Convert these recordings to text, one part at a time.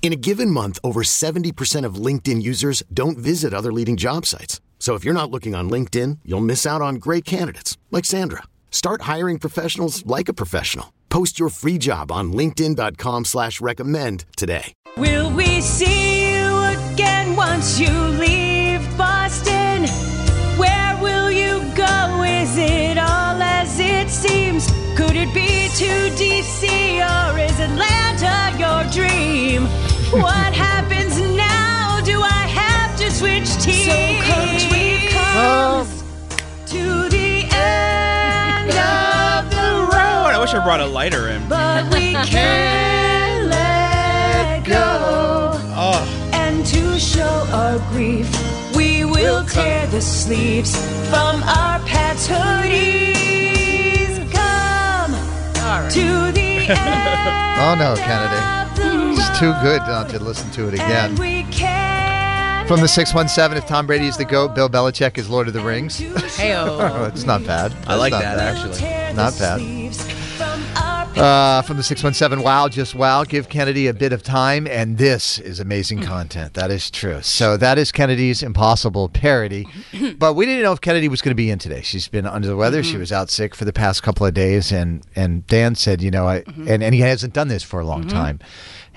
In a given month, over 70% of LinkedIn users don't visit other leading job sites. So if you're not looking on LinkedIn, you'll miss out on great candidates like Sandra. Start hiring professionals like a professional. Post your free job on LinkedIn.com slash recommend today. Will we see you again once you leave it be to DC or is Atlanta your dream? What happens now? Do I have to switch teams? So coach, we've come to the end of the road. I wish I brought a lighter in. But we can't let go. Oh, And to show our grief, we will tear the sleeves from our pets' hoodies. Oh no, Kennedy. It's too road, good not to listen to it again. And we can't From the 617, if Tom Brady is the GOAT, Bill Belichick is Lord of the Rings. Oh, it's not bad. I like that bad. actually. Not bad. Uh, from the 617, wow, just wow. Give Kennedy a bit of time, and this is amazing mm. content. That is true. So that is Kennedy's impossible parody. but we didn't know if Kennedy was going to be in today. She's been under the weather. She mm-hmm. was out sick for the past couple of days, and and Dan said, you know, I mm-hmm. and and he hasn't done this for a long mm-hmm. time.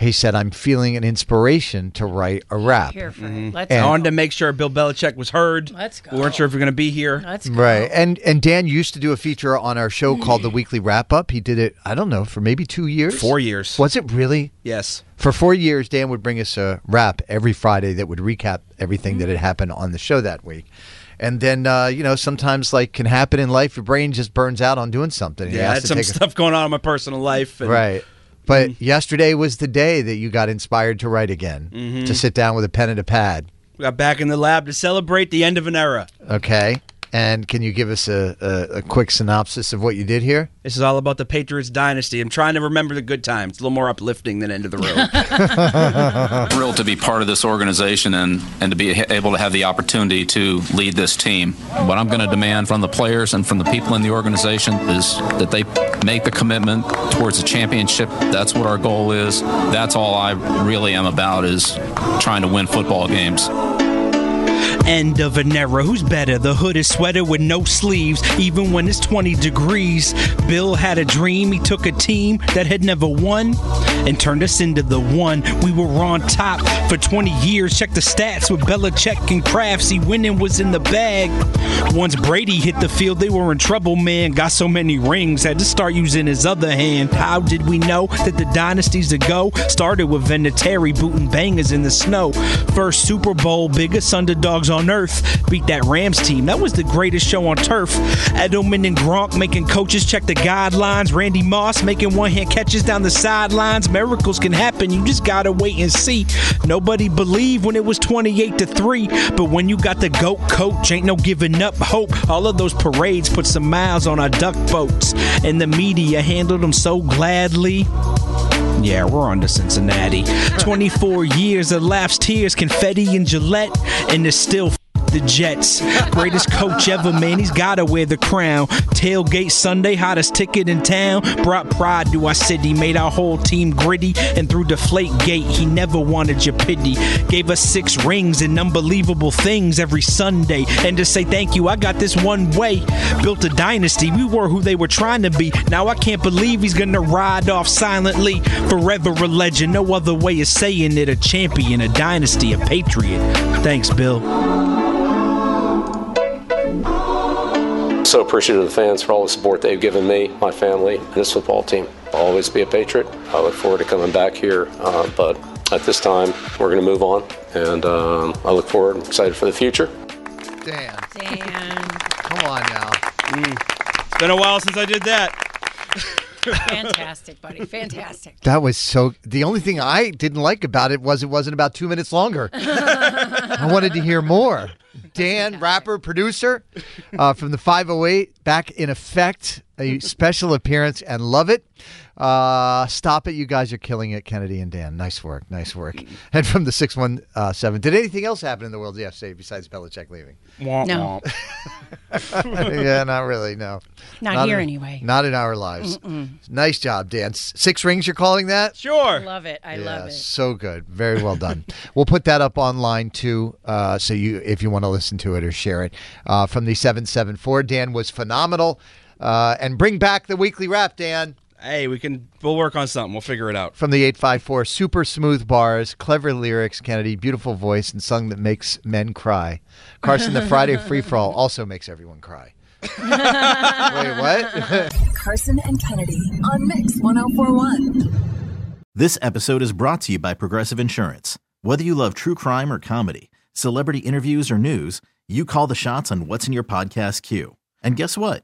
He said, I'm feeling an inspiration to write a rap. Here for it. Let's And- I go. wanted to make sure Bill Belichick was heard. Let's go. We weren't sure if we are going to be here. Let's go. Right. And and Dan used to do a feature on our show called the Weekly Wrap Up. He did it, I don't know, for maybe 2 years. Four years. Was it really? Yes. For 4 years Dan would bring us a rap every Friday that would recap everything that had happened on the show that week. And then uh, you know, sometimes like can happen in life your brain just burns out on doing something. Yeah, I had some take a- stuff going on in my personal life. and- Right. But mm-hmm. yesterday was the day that you got inspired to write again, to mm-hmm. sit down with a pen and a pad. We got back in the lab to celebrate the end of an era. Okay. And can you give us a, a, a quick synopsis of what you did here? This is all about the Patriots dynasty. I'm trying to remember the good times. It's a little more uplifting than end of the road. thrilled to be part of this organization and, and to be able to have the opportunity to lead this team. What I'm going to demand from the players and from the people in the organization is that they make the commitment towards the championship. That's what our goal is. That's all I really am about is trying to win football games. End of an era. Who's better? The hooded sweater with no sleeves, even when it's 20 degrees. Bill had a dream. He took a team that had never won and turned us into the one. We were on top for 20 years. Check the stats with Belichick and Craftsy. Winning was in the bag. Once Brady hit the field, they were in trouble, man. Got so many rings, had to start using his other hand. How did we know that the dynasties ago started with Vinatieri booting bangers in the snow? First Super Bowl, biggest underdogs on earth. Beat that Rams team. That was the greatest show on turf. Edelman and Gronk making coaches check the guidelines. Randy Moss making one hand catches down the sidelines. Miracles can happen. You just gotta wait and see. Nobody believed when it was 28 to 3. But when you got the GOAT coach, ain't no giving up hope. All of those parades put some miles on our duck boats. And the media handled them so gladly. Yeah, we're on to Cincinnati. 24 years elapsed, tears, confetti, and Gillette, and it's still the Jets. Greatest coach ever, man. He's gotta wear the crown. Tailgate Sunday, hottest ticket in town. Brought pride to our city, made our whole team gritty. And through Deflate Gate, he never wanted your pity. Gave us six rings and unbelievable things every Sunday. And to say thank you, I got this one way. Built a dynasty, we were who they were trying to be. Now I can't believe he's gonna ride off silently. Forever a legend, no other way of saying it. A champion, a dynasty, a patriot. Thanks, Bill. So appreciative of the fans for all the support they've given me, my family, and this football team. I'll always be a Patriot. I look forward to coming back here, uh, but at this time, we're going to move on, and um, I look forward and excited for the future. Dan, Dan. come on now. It's been a while since I did that. Fantastic, buddy. Fantastic. That was so. The only thing I didn't like about it was it wasn't about two minutes longer. I wanted to hear more. Dan, rapper, producer uh, from the 508, back in effect, a special appearance, and love it. Uh, stop it. You guys are killing it, Kennedy and Dan. Nice work. Nice work. And from the 617, did anything else happen in the world yesterday besides Belichick leaving? Womp No. womp. yeah, not really. No. Not here in- anyway. Not in our lives. Nice job, Dan. Six rings, you're calling that? Sure. Love it. I love it. So good. Very well done. we'll put that up online too, uh, so you if you want to listen to it or share it. Uh, from the seven seven four, Dan was phenomenal, uh, and bring back the weekly wrap, Dan. Hey, we can. We'll work on something. We'll figure it out. From the eight five four, super smooth bars, clever lyrics, Kennedy, beautiful voice, and song that makes men cry. Carson, the Friday free for all also makes everyone cry. Wait, what? Carson and Kennedy on Mix 1041. This episode is brought to you by Progressive Insurance. Whether you love true crime or comedy, celebrity interviews or news, you call the shots on what's in your podcast queue. And guess what?